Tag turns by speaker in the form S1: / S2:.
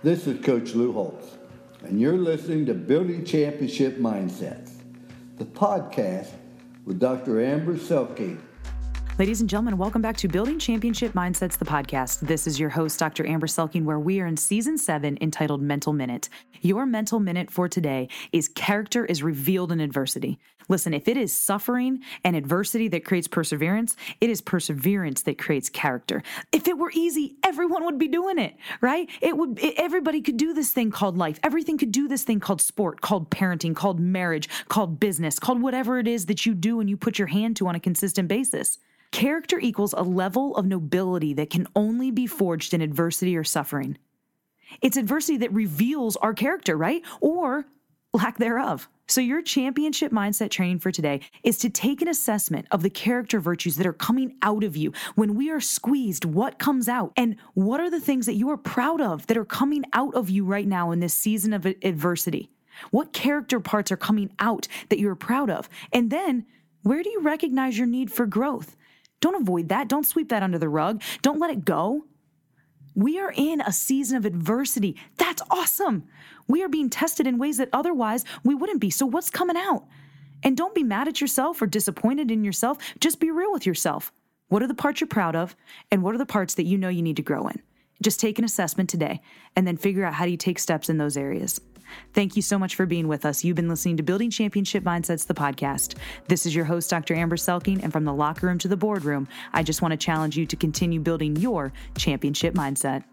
S1: This is Coach Lou Holtz, and you're listening to Building Championship Mindsets, the podcast with Dr. Amber Selke.
S2: Ladies and gentlemen, welcome back to Building Championship Mindsets, the podcast. This is your host, Dr. Amber Selking, where we are in season seven entitled Mental Minute. Your mental minute for today is character is revealed in adversity. Listen, if it is suffering and adversity that creates perseverance, it is perseverance that creates character. If it were easy, everyone would be doing it, right? It would, it, everybody could do this thing called life. Everything could do this thing called sport, called parenting, called marriage, called business, called whatever it is that you do and you put your hand to on a consistent basis. Character equals a level of nobility that can only be forged in adversity or suffering. It's adversity that reveals our character, right? Or lack thereof. So, your championship mindset training for today is to take an assessment of the character virtues that are coming out of you. When we are squeezed, what comes out? And what are the things that you are proud of that are coming out of you right now in this season of adversity? What character parts are coming out that you're proud of? And then, where do you recognize your need for growth? Don't avoid that. Don't sweep that under the rug. Don't let it go. We are in a season of adversity. That's awesome. We are being tested in ways that otherwise we wouldn't be. So, what's coming out? And don't be mad at yourself or disappointed in yourself. Just be real with yourself. What are the parts you're proud of? And what are the parts that you know you need to grow in? Just take an assessment today and then figure out how do you take steps in those areas. Thank you so much for being with us. You've been listening to Building Championship Mindsets, the podcast. This is your host, Dr. Amber Selking, and from the locker room to the boardroom, I just want to challenge you to continue building your championship mindset.